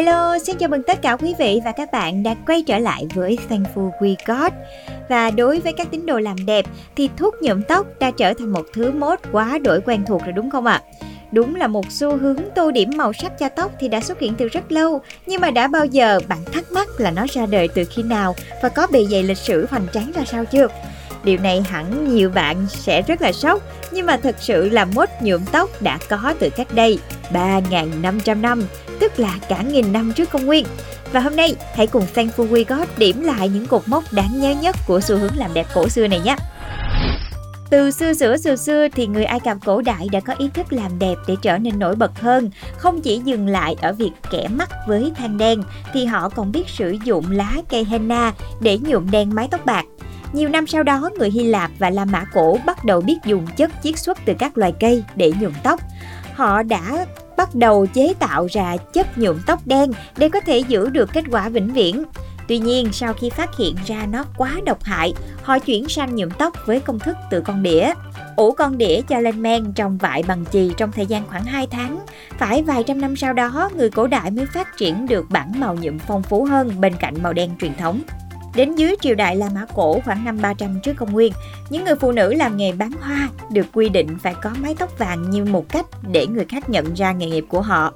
Hello, xin chào mừng tất cả quý vị và các bạn đã quay trở lại với Thankful We Got. Và đối với các tín đồ làm đẹp thì thuốc nhuộm tóc đã trở thành một thứ mốt quá đổi quen thuộc rồi đúng không ạ? Đúng là một xu hướng tô điểm màu sắc cho tóc thì đã xuất hiện từ rất lâu Nhưng mà đã bao giờ bạn thắc mắc là nó ra đời từ khi nào Và có bề dày lịch sử hoành tráng ra sao chưa? Điều này hẳn nhiều bạn sẽ rất là sốc Nhưng mà thật sự là mốt nhuộm tóc đã có từ cách đây 3.500 năm Tức là cả nghìn năm trước công nguyên Và hôm nay hãy cùng Thankful We Got điểm lại những cột mốc đáng nhớ nhất của xu hướng làm đẹp cổ xưa này nhé từ xưa xưa xưa xưa thì người Ai Cập cổ đại đã có ý thức làm đẹp để trở nên nổi bật hơn, không chỉ dừng lại ở việc kẻ mắt với than đen thì họ còn biết sử dụng lá cây henna để nhuộm đen mái tóc bạc. Nhiều năm sau đó, người Hy Lạp và La Mã cổ bắt đầu biết dùng chất chiết xuất từ các loài cây để nhuộm tóc. Họ đã bắt đầu chế tạo ra chất nhuộm tóc đen để có thể giữ được kết quả vĩnh viễn. Tuy nhiên, sau khi phát hiện ra nó quá độc hại, họ chuyển sang nhuộm tóc với công thức từ con đĩa. Ủ con đĩa cho lên men trong vại bằng chì trong thời gian khoảng 2 tháng. Phải vài trăm năm sau đó, người cổ đại mới phát triển được bản màu nhuộm phong phú hơn bên cạnh màu đen truyền thống. Đến dưới triều đại La Mã Cổ khoảng năm 300 trước công nguyên, những người phụ nữ làm nghề bán hoa được quy định phải có mái tóc vàng như một cách để người khác nhận ra nghề nghiệp của họ.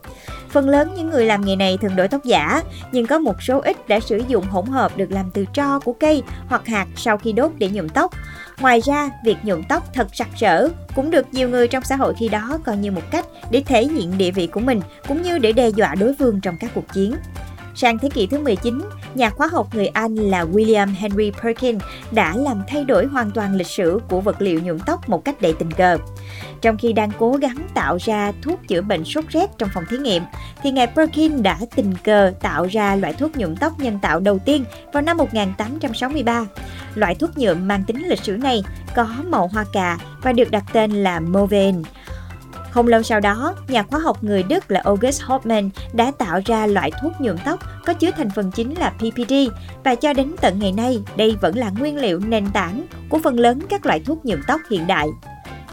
Phần lớn những người làm nghề này thường đổi tóc giả, nhưng có một số ít đã sử dụng hỗn hợp được làm từ tro của cây hoặc hạt sau khi đốt để nhuộm tóc. Ngoài ra, việc nhuộm tóc thật sặc sỡ cũng được nhiều người trong xã hội khi đó coi như một cách để thể hiện địa vị của mình cũng như để đe dọa đối phương trong các cuộc chiến. Sang thế kỷ thứ 19, nhà khoa học người Anh là William Henry Perkin đã làm thay đổi hoàn toàn lịch sử của vật liệu nhuộm tóc một cách đầy tình cờ. Trong khi đang cố gắng tạo ra thuốc chữa bệnh sốt rét trong phòng thí nghiệm, thì ngài Perkin đã tình cờ tạo ra loại thuốc nhuộm tóc nhân tạo đầu tiên vào năm 1863. Loại thuốc nhuộm mang tính lịch sử này có màu hoa cà và được đặt tên là Movane. Không lâu sau đó, nhà khoa học người Đức là August Hoffman đã tạo ra loại thuốc nhuộm tóc có chứa thành phần chính là PPD và cho đến tận ngày nay, đây vẫn là nguyên liệu nền tảng của phần lớn các loại thuốc nhuộm tóc hiện đại.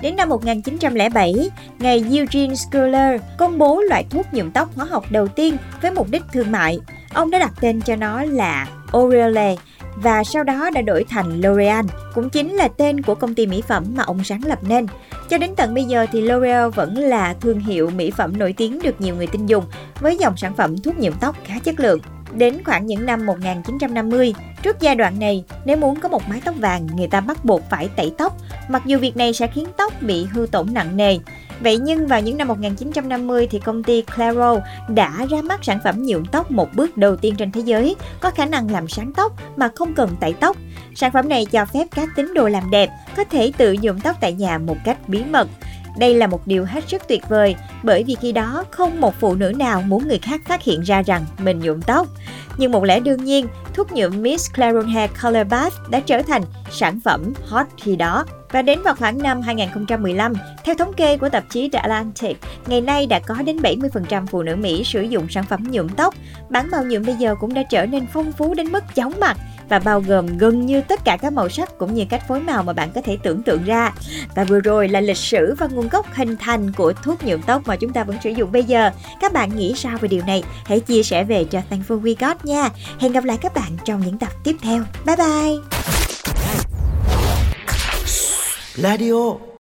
Đến năm 1907, ngài Eugene Schuller công bố loại thuốc nhuộm tóc hóa học đầu tiên với mục đích thương mại. Ông đã đặt tên cho nó là Aureole và sau đó đã đổi thành L'Oreal, cũng chính là tên của công ty mỹ phẩm mà ông sáng lập nên. Cho đến tận bây giờ thì L'Oreal vẫn là thương hiệu mỹ phẩm nổi tiếng được nhiều người tin dùng với dòng sản phẩm thuốc nhuộm tóc khá chất lượng. Đến khoảng những năm 1950, trước giai đoạn này, nếu muốn có một mái tóc vàng, người ta bắt buộc phải tẩy tóc, mặc dù việc này sẽ khiến tóc bị hư tổn nặng nề. Vậy nhưng vào những năm 1950 thì công ty Claro đã ra mắt sản phẩm nhuộm tóc một bước đầu tiên trên thế giới, có khả năng làm sáng tóc mà không cần tẩy tóc. Sản phẩm này cho phép các tín đồ làm đẹp có thể tự nhuộm tóc tại nhà một cách bí mật. Đây là một điều hết sức tuyệt vời bởi vì khi đó không một phụ nữ nào muốn người khác phát hiện ra rằng mình nhuộm tóc. Nhưng một lẽ đương nhiên, thuốc nhuộm Miss Claron Hair Color Bath đã trở thành sản phẩm hot khi đó. Và đến vào khoảng năm 2015, theo thống kê của tạp chí The Atlantic, ngày nay đã có đến 70% phụ nữ Mỹ sử dụng sản phẩm nhuộm tóc. Bản màu nhuộm bây giờ cũng đã trở nên phong phú đến mức chóng mặt và bao gồm gần như tất cả các màu sắc cũng như cách phối màu mà bạn có thể tưởng tượng ra. Và vừa rồi là lịch sử và nguồn gốc hình thành của thuốc nhuộm tóc mà chúng ta vẫn sử dụng bây giờ. Các bạn nghĩ sao về điều này? Hãy chia sẻ về cho Thankful We Got nha. Hẹn gặp lại các bạn trong những tập tiếp theo. Bye bye! ラディオ